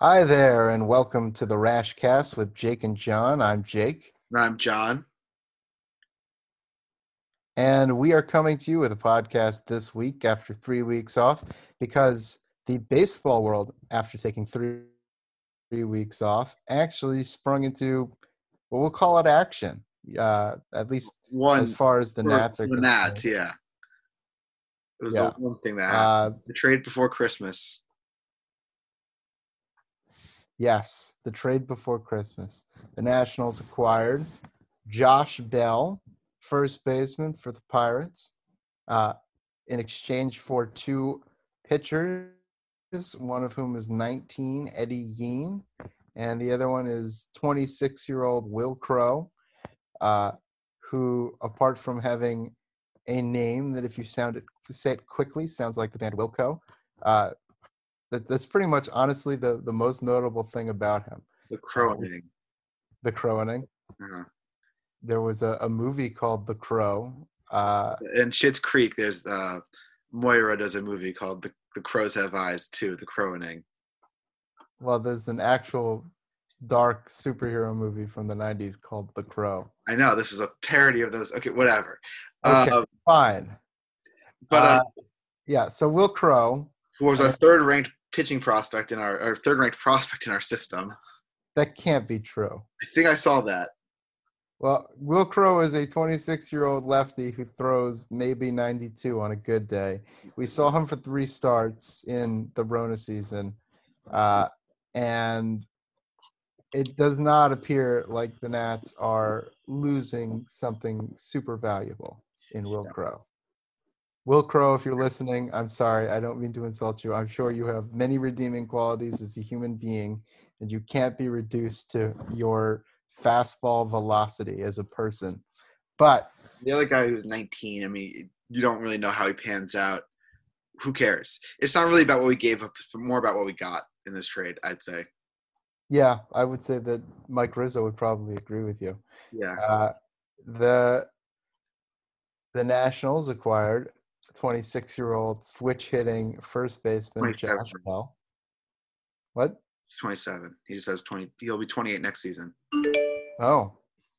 Hi there, and welcome to the Raschcast with Jake and John. I'm Jake, And I'm John. and we are coming to you with a podcast this week after three weeks off because the baseball world, after taking three, three weeks off, actually sprung into what we'll call it action. Uh, at least One as far as the Nats are the concerned. Nats, yeah. It was Yeah. the one thing that happened. Uh, the trade before Christmas. Yes, the trade before Christmas. The Nationals acquired Josh Bell, first baseman for the Pirates, uh, in exchange for two pitchers, one of whom is 19, Eddy Yean, and the other one is 26 year old Wil Crowe, uh, who, apart from having a name that, if you sound it, say it quickly, sounds like the band Wilco. Uh, that, that's pretty much honestly the, the most notable thing about him The crowing. the crowaning Uh-huh. there was a, a movie called the crow uh, In Schitt's Creek, there's uh, Moira does a movie called The, the Crows Have Eyes too, The Crowing. well there's an actual dark superhero movie from the 90s called the crow I know this is a parody of those. Okay, whatever. Okay. Uh, fine but uh, Uh, yeah so Wil Crowe who was our third ranked pitching prospect in our, our third ranked prospect in our system? that can't be true I think I saw that. well Wil Crowe is a 26 year old lefty who throws maybe 92 on a good day we saw him for three starts in the rona season uh, and it does not appear like the Nats are losing something super valuable in Wil Crowe. Wil Crowe, if you're listening, I'm sorry. I don't mean to insult you. I'm sure you have many redeeming qualities as a human being, and you can't be reduced to your fastball velocity as a person. But The other guy who's 19, I mean, you don't really know how he pans out. Who cares? It's not really about what we gave up, it's more about what we got in this trade, I'd say. yeah, I would say that Mike Rizzo would probably agree with you. Yeah. Uh, the the Nationals acquired 26 year old switch hitting first baseman 27. Josh Bell. What? He's 27. He just has 20. He'll be 28 next season. Oh,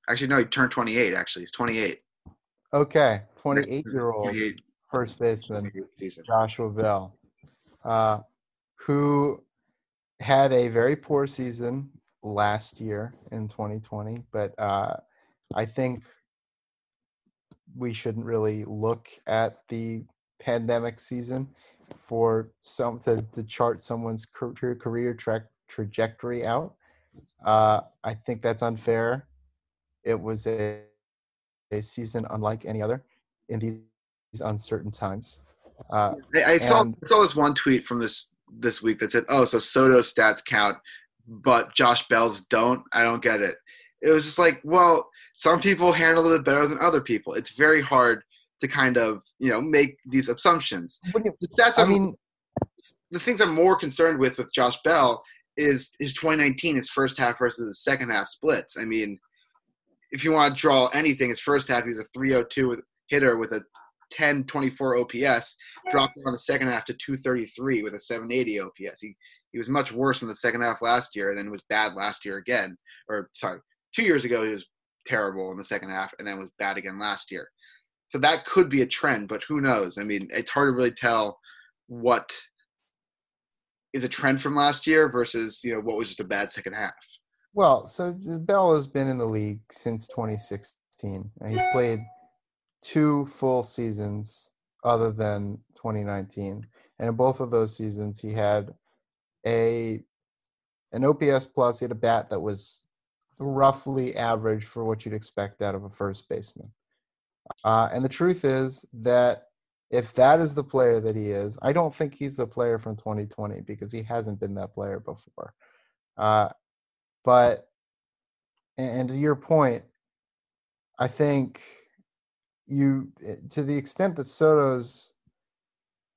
Actually, no, he turned 28. Actually, he's 28. okay. 28 year old first baseman Joshua Bell, uh, who had a very poor season last year in 2020, but uh, I think we shouldn't really look at the pandemic season for some to, to chart someone's career career track trajectory out. Uh, I think that's unfair. It was a, a season unlike any other in these uncertain times. Uh, I, I saw And- I saw this one tweet from this this week that said, "Oh, so Soto stats count, but Josh Bell's don't." I don't get it. It was just like, well, some people handle it better than other people. It's very hard to kind of you know make these assumptions. The stats I mean, the things I'm more concerned with with Josh Bell is his 2019, his first half versus his second half splits. I mean, if you want to draw anything, his first half he was a 302 hitter with a 1024 OPS, dropped on the second half to 233 with a 780 OPS. He he was much worse in the second half last year, and then was bad last year again. Or sorry, two years ago he was terrible in the second half, and then was bad again last year. So that could be a trend, but who knows? I mean, it's hard to really tell what is a trend from last year versus you know what was just a bad second half. Well, so Bell has been in the league since 2016, and he's played two full seasons other than 2019. And in both of those seasons, he had a an OPS plus. He had a bat that was roughly average for what you'd expect out of a first baseman. Uh, and the truth is that if that is the player that he is, I don't think he's the player from 2020 because he hasn't been that player before. Uh, but and to your point, I think you eh, to the extent that Soto's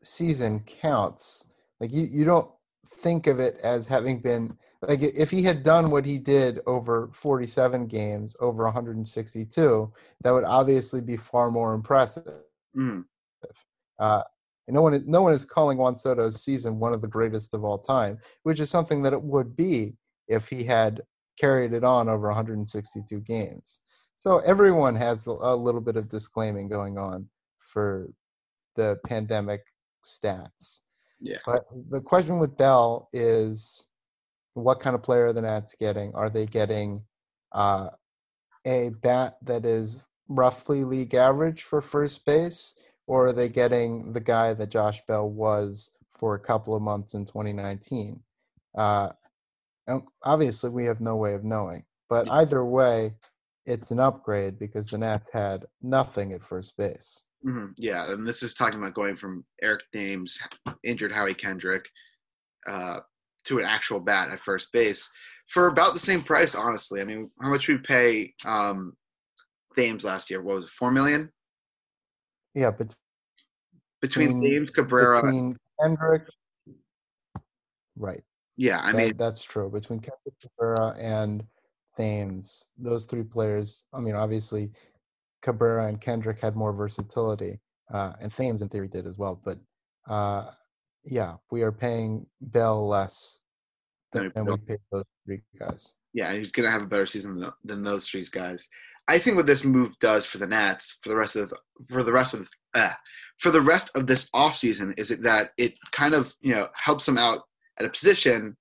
season counts, like you you don't think of it as having been like if he had done what he did over 47 games over 162 that would obviously be far more impressive Mm. uh, And no one is no one is calling Juan Soto's season one of the greatest of all time, which is something that it would be if he had carried it on over 162 games. So everyone has a little bit of disclaiming going on for the pandemic stats. Yeah. But the question with Bell is what kind of player are the Nats getting? Are they getting uh, a bat that is roughly league average for first base, or are they getting the guy that Josh Bell was for a couple of months in 2019? Uh, obviously, we have no way of knowing. But either way, it's an upgrade because the Nats had nothing at first base. Mm-hmm. Yeah, and this is talking about going from Eric Thames, injured Howie Kendrick, uh, to an actual bat at first base for about the same price. Honestly, I mean, how much we pay um, Thames last year? What was it, four million? Yeah, but between, between Thames, Cabrera, between Kendrick, right? Yeah, I that, mean that's true. Between Kendrick Cabrera and Thames, those three players. I mean, obviously, Cabrera and Kendrick had more versatility, uh, and Thames in theory did as well. But uh, yeah, we are paying Bell less than, than we paid those three guys. Yeah, he's going to have a better season than, than those three guys. I think what this move does for the Nats for the rest of the, for the rest of the, uh, for the rest of this offseason is it that it kind of you know helps them out at a position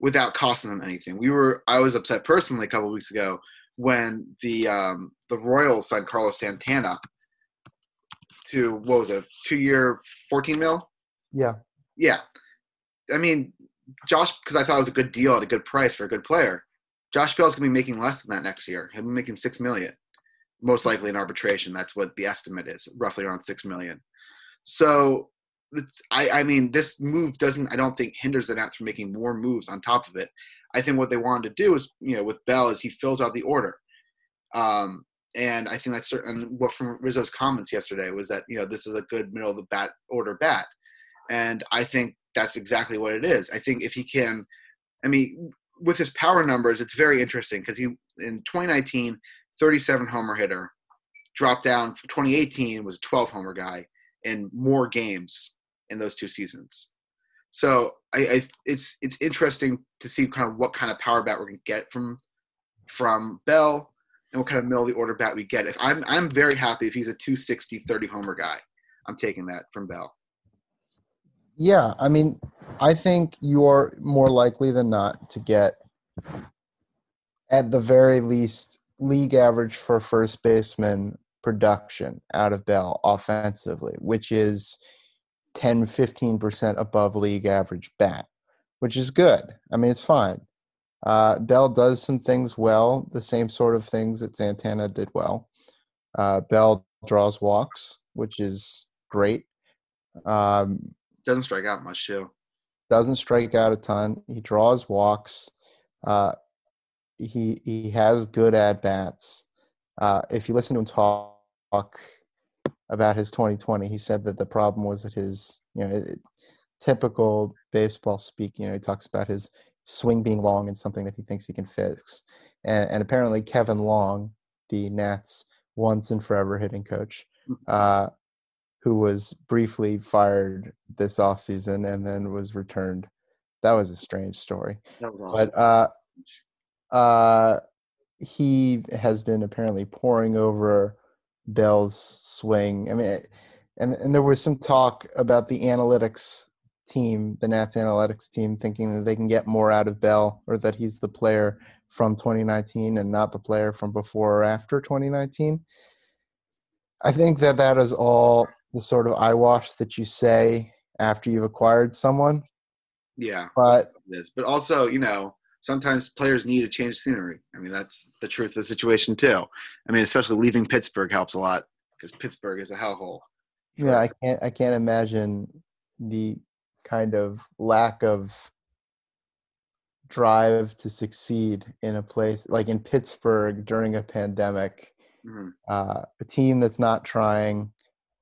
without costing them anything. We were I was upset personally a couple weeks ago when the um, the Royals signed Carlos Santana to what was it, two year, fourteen mil? Yeah, yeah. I mean, Josh, because I thought it was a good deal at a good price for a good player. Josh Bell's gonna be making less than that next year. He'll be making six million, most likely in arbitration. That's what the estimate is, roughly around six million. So, I, I mean, this move doesn't, I don't think, hinders the Nats from making more moves on top of it. I think what they wanted to do is, you know, with Bell is he fills out the order. Um, and I think that's certain. What from Rizzo's comments yesterday was that you know this is a good middle of the bat order bat, and I think that's exactly what it is. I think if he can, I mean, with his power numbers, it's very interesting because he in 2019, 37 homer hitter, dropped down from 2018 was a 12 homer guy in more games in those two seasons. So I, I, it's it's interesting to see kind of what kind of power bat we're gonna get from from Bell and what kind of middle of the order bat we get. If I'm I'm very happy if he's a 260 30 homer guy. I'm taking that from Bell. Yeah, I mean, I think you're more likely than not to get at the very least league average for first baseman production out of Bell offensively, which is 10 15% above league average bat, which is good. I mean, it's fine. Uh, Bell does some things well, the same sort of things that Santana did well. Uh, Bell draws walks, which is great. Um, doesn't strike out much, too. Doesn't strike out a ton. He draws walks. Uh, he he has good at bats. Uh, if you listen to him talk about his 2020. He said that the problem was that his, you know, it, typical baseball speak, you know, he talks about his swing being long and something that he thinks he can fix. And, and apparently, Kevin Long, the Nats once and forever hitting coach, mm-hmm. uh, who was briefly fired this offseason and then was returned. That was a strange story. Awesome. But uh, uh, he has been apparently poring over Bell's swing. I mean, and and there was some talk about the analytics team, the Nats analytics team, thinking that they can get more out of Bell or that he's the player from 2019 and not the player from before or after 2019. I think that that is all the sort of eyewash that you say after you've acquired someone. Yeah, but this, but also you know sometimes players need a change of scenery. I mean, that's the truth of the situation too. I mean, especially leaving Pittsburgh helps a lot because Pittsburgh is a hellhole. Yeah, I can't. I can't imagine the kind of lack of drive to succeed in a place like in Pittsburgh during a pandemic. Mm-hmm. Uh, a team that's not trying,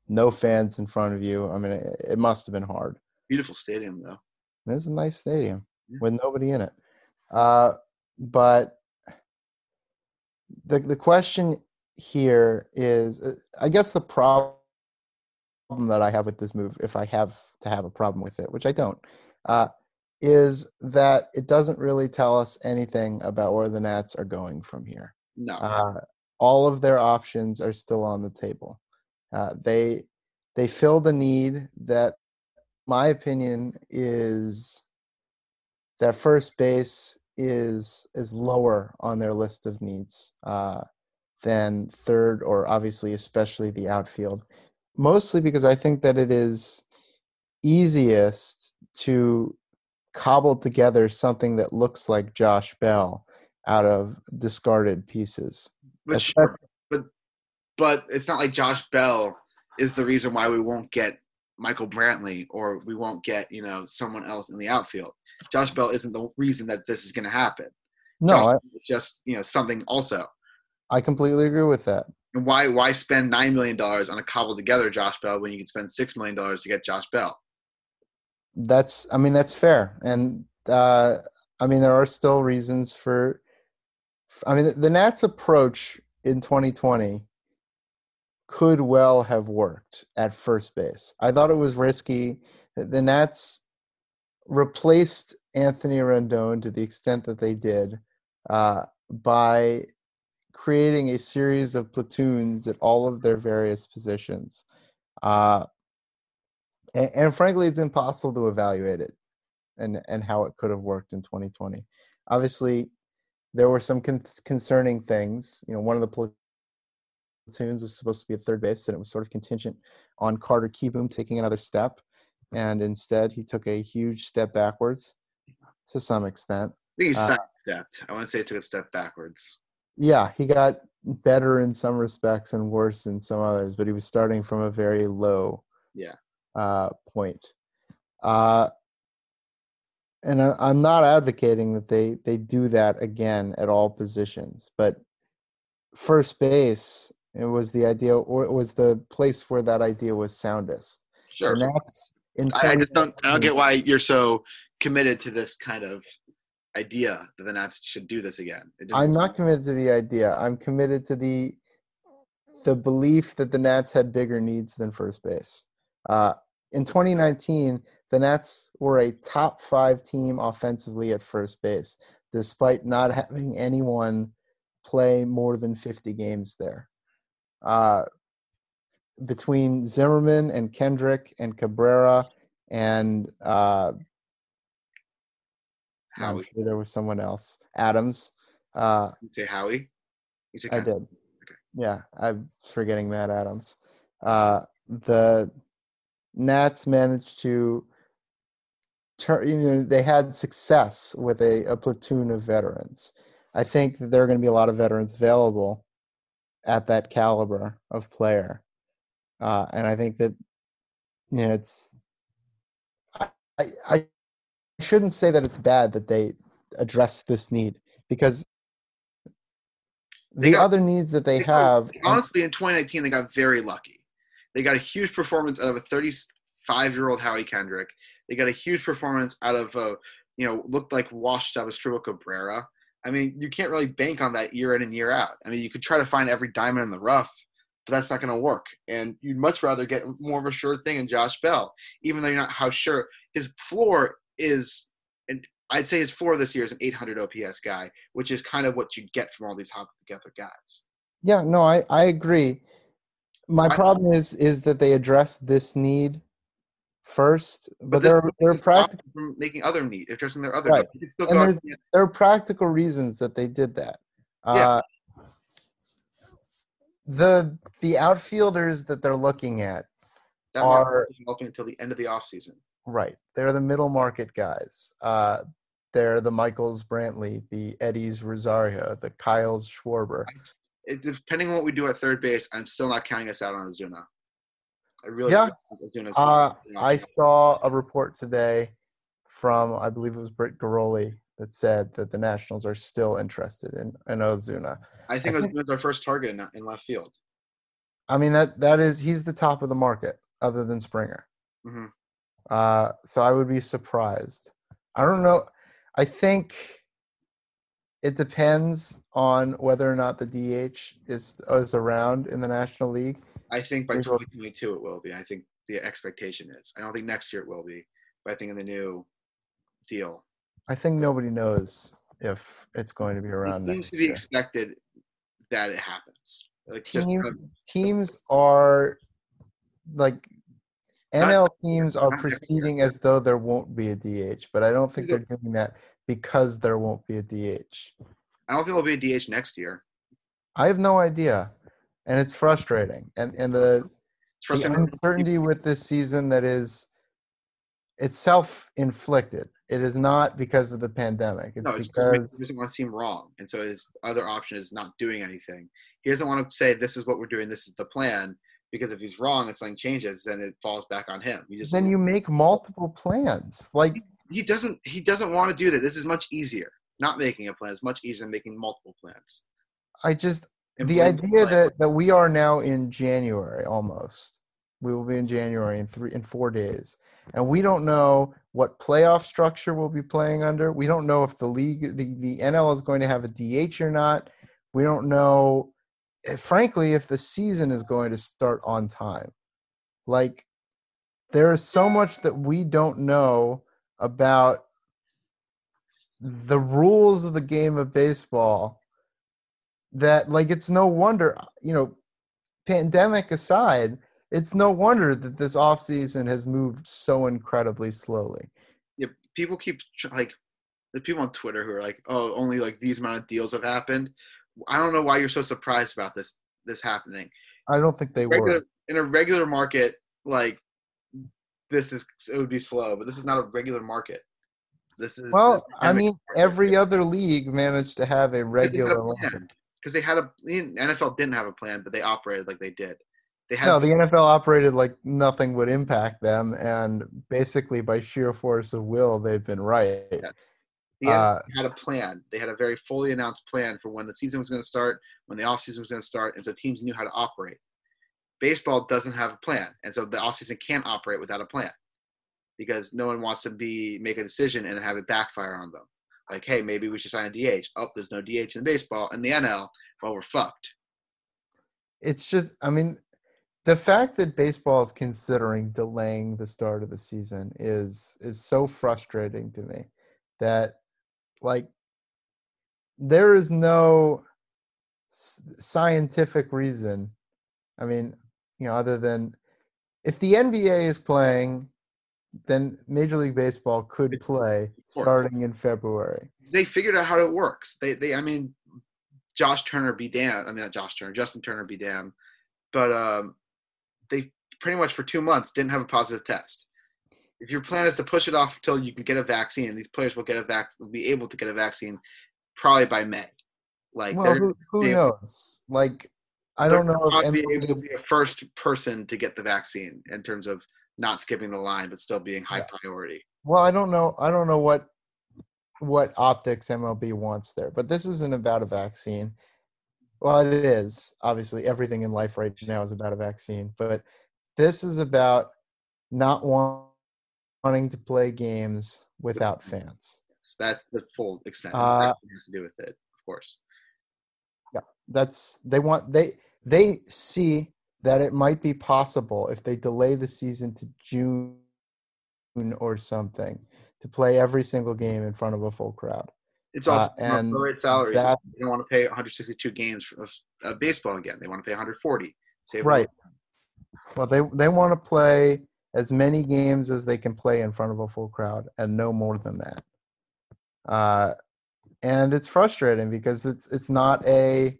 no fans in front of you. I mean, it, it must have been hard. Beautiful stadium, though. It's a nice stadium yeah. with nobody in it. Uh, but the the question here is, uh, I guess the problem that I have with this move, if I have to have a problem with it, which I don't, uh, is that it doesn't really tell us anything about where the Nats are going from here. No. Uh, all of their options are still on the table. Uh, they they fill the need that, my opinion, is that first base is is lower on their list of needs uh, than third or obviously especially the outfield. Mostly because I think that it is easiest to cobble together something that looks like Josh Bell out of discarded pieces. But sure, but but it's not like Josh Bell is the reason why we won't get Michael Brantley or we won't get you know someone else in the outfield. Josh Bell isn't the reason that this is going to happen. No, I, it's just you know something also. I completely agree with that. And why why spend nine million dollars on a cobbled together Josh Bell when you can spend six million dollars to get Josh Bell? That's I mean that's fair, and uh, I mean there are still reasons for. I mean the, the Nats approach in 2020 could well have worked at first base. I thought it was risky. The Nats replaced Anthony Rendon to the extent that they did uh, by creating a series of platoons at all of their various positions. Uh, and, and, frankly, it's impossible to evaluate it and, and how it could have worked in 2020. Obviously, there were some con- concerning things. You know, one of the platoons was supposed to be a third base, and it was sort of contingent on Carter Kieboom taking another step and instead he took a huge step backwards to some extent. I think he uh, stepped. I want to say he took a step backwards. Yeah, he got better in some respects and worse in some others, but he was starting from a very low yeah uh, point. Uh, and I, I'm not advocating that they they do that again at all positions, but first base it was the idea or it was the place where that idea was soundest. Sure. And that's in I, I just don't I don't get why you're so committed to this kind of idea that the Nats should do this again. I'm not committed to the idea. I'm committed to the the belief that the Nats had bigger needs than first base. Uh, in 2019, the Nats were a top five team offensively at first base, despite not having anyone play more than 50 games there. Uh, between Zimmerman and Kendrick and Cabrera and uh, I'm sure there was someone else. Adams. Uh, you say Howie? You say I did. Okay. Yeah, I'm forgetting Matt Adams. Uh, the Nats managed to turn. You know, they had success with a, a platoon of veterans. I think that there are going to be a lot of veterans available at that caliber of player uh, and I think that you know, it's I, I shouldn't say that it's bad that they address this need because the got, other needs that they, they have honestly in 2019 they got very lucky. They got a huge performance out of a 35 year old howie kendrick. They got a huge performance out of a you know looked like washed up Asdrubal cabrera. I mean you can't really bank on that year in and year out. I mean you could try to find every diamond in the rough but that's not going to work. And you'd much rather get more of a sure thing in Josh Bell, even though you're not how sure. His floor is. And I'd say his floor this year is an 800 OPS guy, which is kind of what you get from all these hop together guys. Yeah, no, I I agree. My I, problem is is that they address this need first, but, but they're they're practical from making other need addressing their other. Right. And there are practical reasons that they did that. Yeah. Uh, the the outfielders that they're looking at that are developing until the end of the offseason. Right. They're the middle market guys. Uh, they're the Michaels Brantley, the Eddies Rosario, the Kyles Schwarber. It, depending on what we do at third base, I'm still not counting us out on Ozuna. I really yeah. Uh, I saw a report today from I believe it was Britt Ghiroli that said that the Nationals are still interested in, in Ozuna. I think I Ozuna's our first target in, in, left field. I mean that that is he's the top of the market other than Springer. Mm-hmm. Uh, so I would be surprised. I don't know. I think it depends on whether or not the DH is is around in the National League. I think by 2022 it will be. I think the expectation is. I don't think next year it will be, but I think in the new deal, I think nobody knows if it's going to be around it seems to be year. expected that it happens. Like Team, of- teams are like NL teams are not next year. proceeding as though there won't be a DH, but I don't think they're doing that because there won't be a DH. I don't think there'll be a DH next year. I have no idea, and it's frustrating. And and the, the uncertainty with this season that is it's self-inflicted. It is not because of the pandemic. It's no, it's because he doesn't want to seem wrong, and so his other option is not doing anything. He doesn't want to say this is what we're doing, this is the plan, because if he's wrong and something changes, then it falls back on him. He just then you make multiple plans. Like he doesn't he doesn't want to do that. This is much easier. Not making a plan is much easier than making multiple plans. I just And the idea that that we are now in January almost. We will be in January in three in four days, and we don't know what playoff structure we'll be playing under. We don't know if the league, the the NL is going to have a DH or not. We don't know, Eh, frankly, if the season is going to start on time. Like, there is so much that we don't know about the rules of the game of baseball that like it's no wonder uh, you know pandemic aside it's no wonder that this offseason has moved so incredibly slowly yeah, people keep like the people on Twitter who are like, oh, only like these amount of deals have happened. I don't know why you're so surprised about this this happening. i don't think they Regular, were in a regular market, like this is it would be slow, but this is not a regular market. This is well i mean every other league managed to have a regular because market. they had a the NFL didn't have a plan, but they operated like they did. They had no the nfl operated like nothing would impact them and basically by sheer force of will they've been right the uh, had a plan. They had a very fully announced plan for when the season was going to start, when the offseason was going to start, and so teams knew how to operate. Baseball doesn't have a plan, and so the offseason can't operate without a plan because no one wants to be make a decision and then have it backfire on them. Like, hey, maybe we should sign a DH. Oh, there's no DH in baseball in the NL. Well, we're fucked. it's just i mean the fact that baseball is considering delaying the start of the season is is so frustrating to me that like there is no scientific reason i mean you know other than if the nba is playing then major league baseball could play starting in february They figured out how it works. They, they, I mean, Josh Turner be damn. I mean, not Josh Turner, Justin Turner be damn. But um, they pretty much for two months didn't have a positive test. If your plan is to push it off until you can get a vaccine, these players will get a vac, will be able to get a vaccine probably by May. Like, well who, who they- knows like i don't know if be able to be a first person to get the vaccine in terms of not skipping the line, but still being high priority. Well, I don't know. I don't know what what optics MLB wants there, but this isn't about a vaccine. Well, it is. Obviously, everything in life right now is about a vaccine, but this is about not want, wanting to play games without fans. That's the full extent. Uh, that has to do with it, of course. Yeah, that's they want they they see that it might be possible if they delay the season to June or something to play every single game in front of a full crowd. It's Uh, also and lowered salaries. that- they don't want to pay 162 games of uh, baseball again. They want to pay 140. Save Right. Well, they they want to play as many games as they can play in front of a full crowd, and no more than that. Uh, and it's frustrating because it's it's not a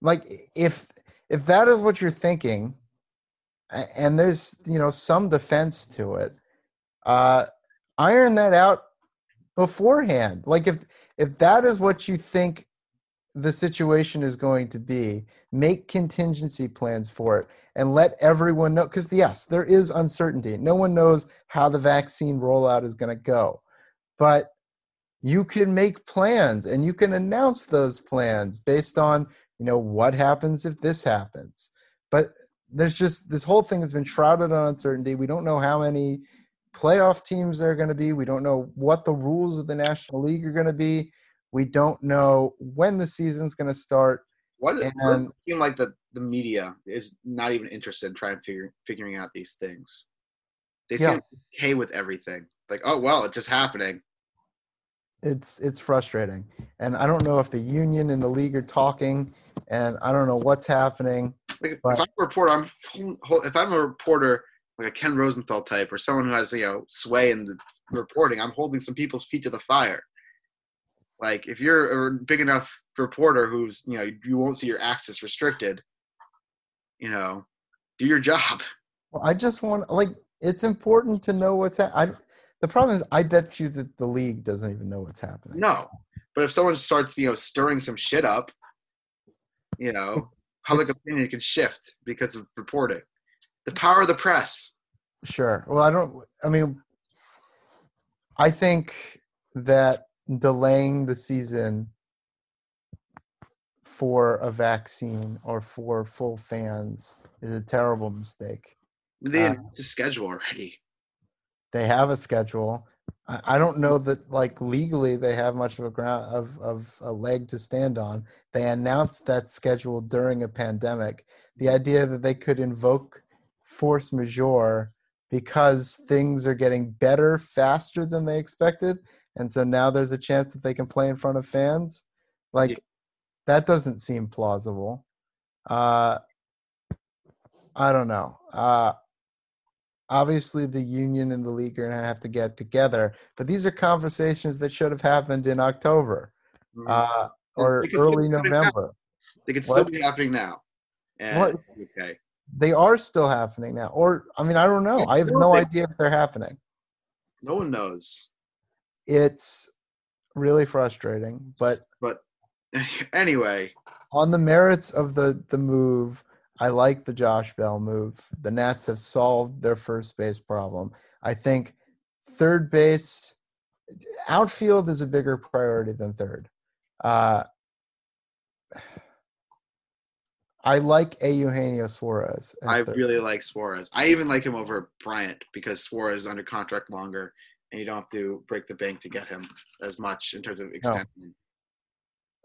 like if if that is what you're thinking, and there's you know some defense to it, uh, iron that out beforehand. Like if if that is what you think the situation is going to be, make contingency plans for it and let everyone know. Because, yes, there is uncertainty. No one knows how the vaccine rollout is going to go. But you can make plans and you can announce those plans based on, you know, what happens if this happens. But there's just this whole thing has been shrouded in uncertainty. We don't know how many playoff teams there are going to be. We don't know what the rules of the National League are going to be. We don't know when the season's going to start. What does And- it seem like the the media is not even interested in trying to figure figuring out these things. They Yeah. seem okay with everything. Like, oh well, it's just happening. it's it's frustrating and i don't know if the union and the league are talking and i don't know what's happening Like But- if I'm a reporter, I'm if I'm a reporter like a Ken Rosenthal type or someone who has you know sway in the reporting, I'm holding some people's feet to the fire. Like if you're a big enough reporter who's you know you won't see your access restricted, you know, do your job. Well, i just want like it's important to know what's ha- I, the problem is i bet you that the league doesn't even know what's happening No, but if someone starts you know stirring some shit up, you know, It's- public it's- opinion can shift because of reporting. The power of the press. Sure. Well, I don't. I mean, I think that delaying the season for a vaccine or for full fans is a terrible mistake. They Uh, announced the schedule already. They have a schedule. I, I don't know that, like legally, they have much of a ground of of a leg to stand on. They announced that schedule during a pandemic. The idea that they could invoke force majeure because things are getting better faster than they expected, and so now there's a chance that they can play in front of fans. Like Yeah. that doesn't seem plausible. Uh, I don't know. Uh, obviously, the union and the league are gonna have to get together, but these are conversations that should have happened in October Mhm. uh, or They could still early be happening now. November. They could still be happening now. And Well, okay. They are still happening now, or I mean, I don't know. I have no idea if they're happening. No one knows. It's really frustrating, but But anyway, on the merits of the the move, I like the Josh Bell move. The Nats have solved their first base problem. I think third base, outfield is a bigger priority than third. Uh, I like a Eugenio Suarez. I third. really like Suarez. I even like him over Bryant because Suarez is under contract longer and you don't have to break the bank to get him as much in terms of extension.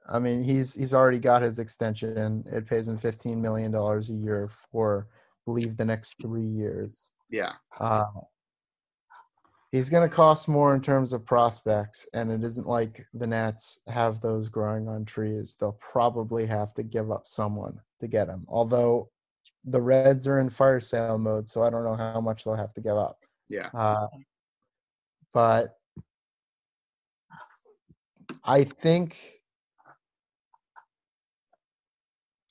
I mean, he's he's already got his extension. It pays him fifteen million dollars a year for, I believe, the next three years. Yeah. Uh, he's going to cost more in terms of prospects, and it isn't like the Nats have those growing on trees. They'll probably have to give up someone to get him. Although the Reds are in fire sale mode, so I don't know how much they'll have to give up. Yeah. Uh, but I think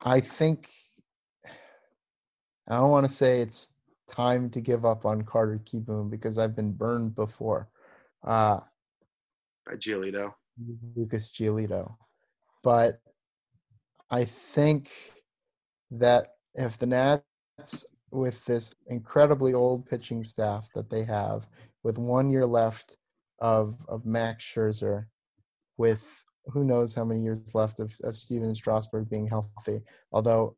I think I don't want to say it's time to give up on Carter Kieboom because I've been burned before. Uh, By Giolito. Lucas Giolito. But I think that if the Nats, with this incredibly old pitching staff that they have, with one year left of of Max Scherzer, with who knows how many years left of, of Stephen Strasburg being healthy, although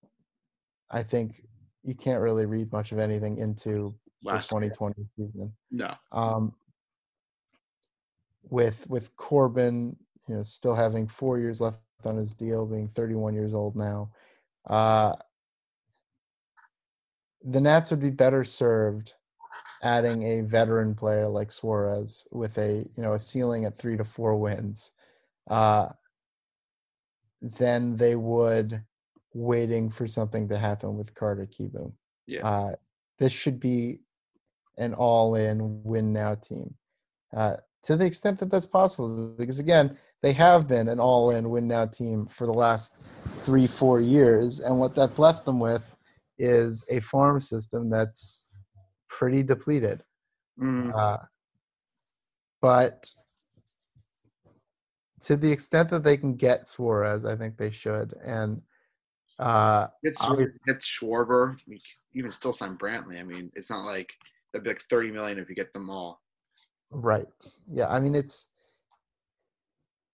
I think you can't really read much of anything into Last the year. 2020 season No. um, with with Corbin, you know, still having four years left on his deal, being 31 years old now, uh, the Nats would be better served adding a veteran player like Suarez with a you know a ceiling at three to four wins, uh, than they would waiting for something to happen with Carter Kieboom. Yeah. Uh, this should be an all-in win now team uh, to the extent that that's possible because again they have been an all-in win now team for the last three four years and what that's left them with is a farm system that's pretty depleted Mm, uh, but to the extent that they can get Suarez, I think they should. And uh, Schwar- get Schwarber. You can even still sign Brantley. I mean, it's not like that'd be like thirty million if you get them all. Right. Yeah. I mean, it's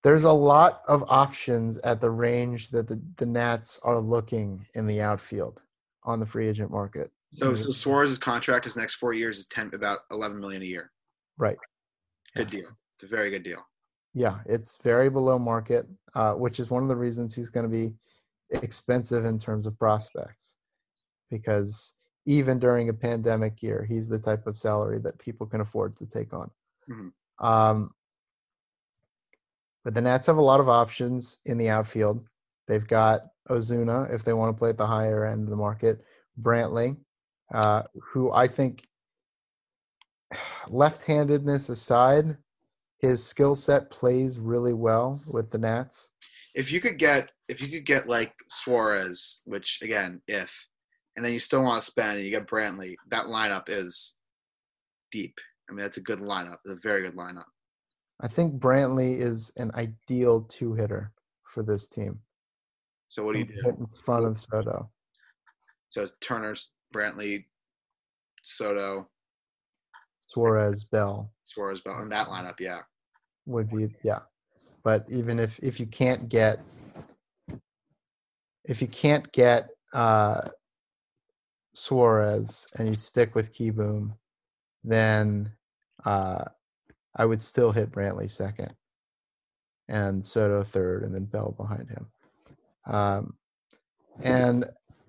there's a lot of options at the range that the, the Nats are looking in the outfield on the free agent market. So, so Suarez's contract his next four years is ten about eleven million a year. Right. Good deal. It's a very good deal. Yeah, it's very below market, uh, which is one of the reasons he's going to be expensive in terms of prospects because even during a pandemic year, he's the type of salary that people can afford to take on. Mhm. Um, but the Nats have a lot of options in the outfield. They've got Ozuna if they want to play at the higher end of the market, Brantley, uh, who I think, left-handedness aside, his skill set plays really well with the Nats. If you could get if you could get like Suarez, which again, if, and then you still want to spend and you get Brantley, that lineup is deep. I mean, that's a good lineup. It's a very good lineup. I think Brantley is an ideal two-hitter for this team. So what do you do? in front of Soto? So it's Turner's Brantley, Soto, Suarez, Bell Suarez, Bell in that lineup. Yeah, would be yeah. But even if if you can't get if you can't get uh, Suarez and you stick with Kieboom, then uh, I would still hit Brantley second, and Soto third, and then Bell behind him. Um, and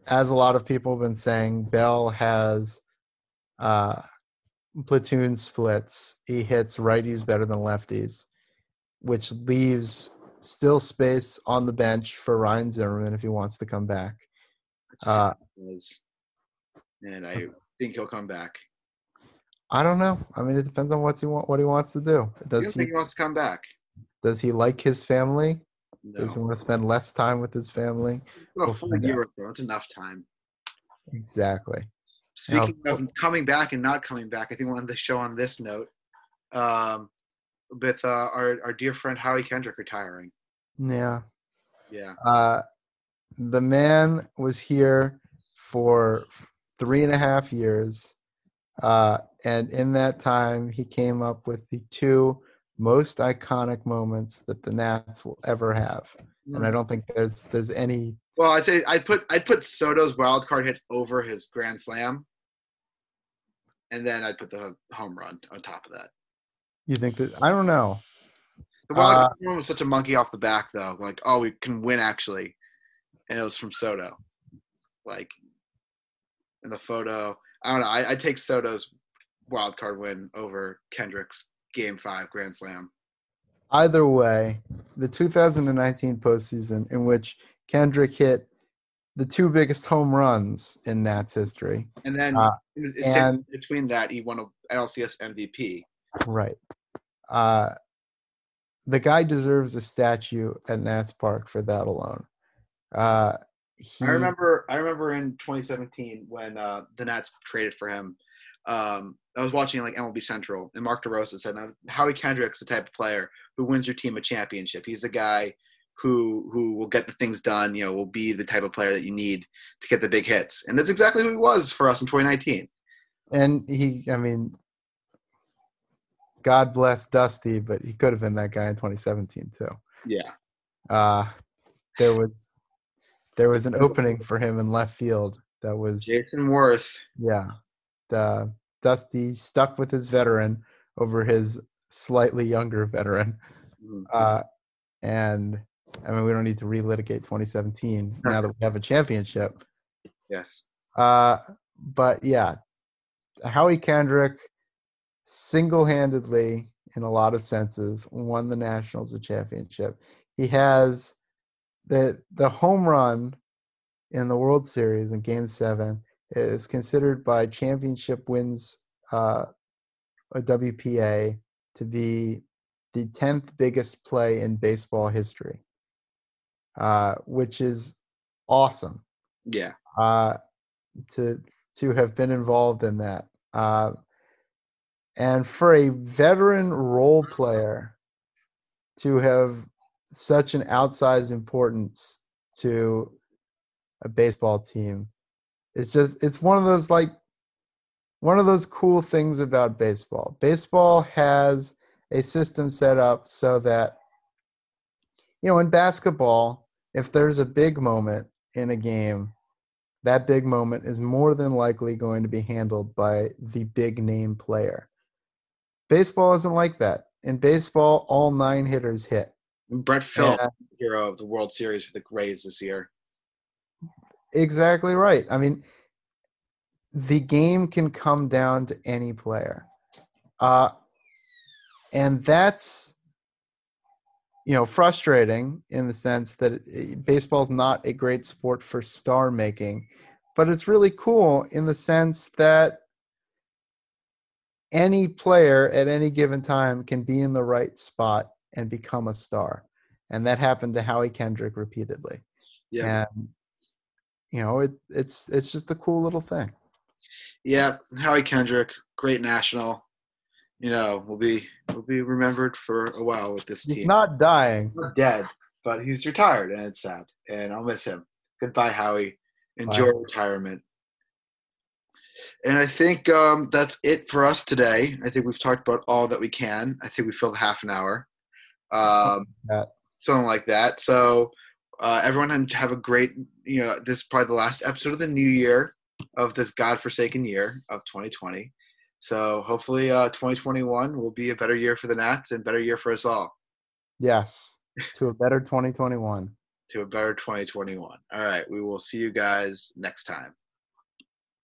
as a lot of people have been saying, Bell has uh, platoon splits. He hits righties better than lefties, which leaves still space on the bench for Ryan Zimmerman if he wants to come back. Uh, and I think he'll come back. I don't know. I mean, it depends on what he want, what he wants to do. Does he he wants to come back. does he like his family? No. Does he want to spend less time with his family? Well, find year with them. That's enough time. Exactly. Speaking of coming back and not coming back, I think we'll end the show on this note. Um, with uh, our our dear friend Howie Kendrick retiring. Yeah. Yeah, Uh, the man was here for three and a half years. Uh, and in that time, he came up with the two most iconic moments that the Nats will ever have. And I don't think there's there's any. Well, I'd say I'd put I'd put Soto's wild card hit over his grand slam, and then I'd put the home run on top of that. You think that I don't know. The wild Uh, card was such a monkey off the back, though. Like, oh, we can win actually, and it was from Soto. Like, in the photo, I don't know. I, I'd take Soto's wild card win over Kendrick's Game Five Grand Slam. Either way, the 2019 postseason in which Kendrick hit the two biggest home runs in Nats history. And then Uh, and- between that, he won a LCS MVP. Right. Uh, the guy deserves a statue at Nats Park for that alone. Uh, he, I remember. I remember in 2017 when uh, the Nats traded for him. Um, I was watching like MLB Central, and Mark DeRosa said, "Howie Kendrick's the type of player who wins your team a championship. He's the guy who who will get the things done. You know, will be the type of player that you need to get the big hits." And that's exactly who he was for us in 2019. and he, I mean, God bless Dusty, but he could have been that guy in 2017 too. Yeah, Uh, there was there was an opening for him in left field that was Jayson Werth. yeah. The Dusty stuck with his veteran over his slightly younger veteran. Uh, and I mean, we don't need to relitigate 2017 now that we have a championship. yes, Uh, but yeah, Howie Kendrick single-handedly, in a lot of senses, won the Nationals a championship. He has the the home run in the World Series in Game Seven is considered by championship wins uh, a WPA to be the tenth biggest play in baseball history, uh, which is awesome yeah. uh, to to have been involved in that. Uh, and for a veteran role player to have such an outsized importance to a baseball team is just it's one of those like one of those cool things about baseball. Baseball has a system set up so that you know in basketball if there's a big moment in a game that big moment is more than likely going to be handled by the big name player. Baseball isn't like that. In baseball, all nine hitters hit. Brett Phillips, hero of the World Series for the Rays this year. Exactly right. I mean, the game can come down to any player. Uh, and that's you know frustrating in the sense that baseball's not a great sport for star making but it's really cool in the sense that any player at any given time can be in the right spot and become a star and that happened to howie kendrick repeatedly Yeah. and you know it, it's it's just a cool little thing Yeah, Howie Kendrick, great national. You know, will be will be remembered for a while with this he's team. not dying Not dead, but he's retired, and it's sad. And I'll miss him. Goodbye, Howie. Enjoy Bye. retirement. And I think um, that's it for us today. I think we've talked about all that we can. I think we filled half an hour, um, something like that. So uh, everyone have a great. You know, this is probably the last episode of the new year of this godforsaken year of 2020. So hopefully, uh, 2021 will be a better year for the Nats and better year for us all. yes to a better 2021 To a better 2021. All right, we will see you guys next time.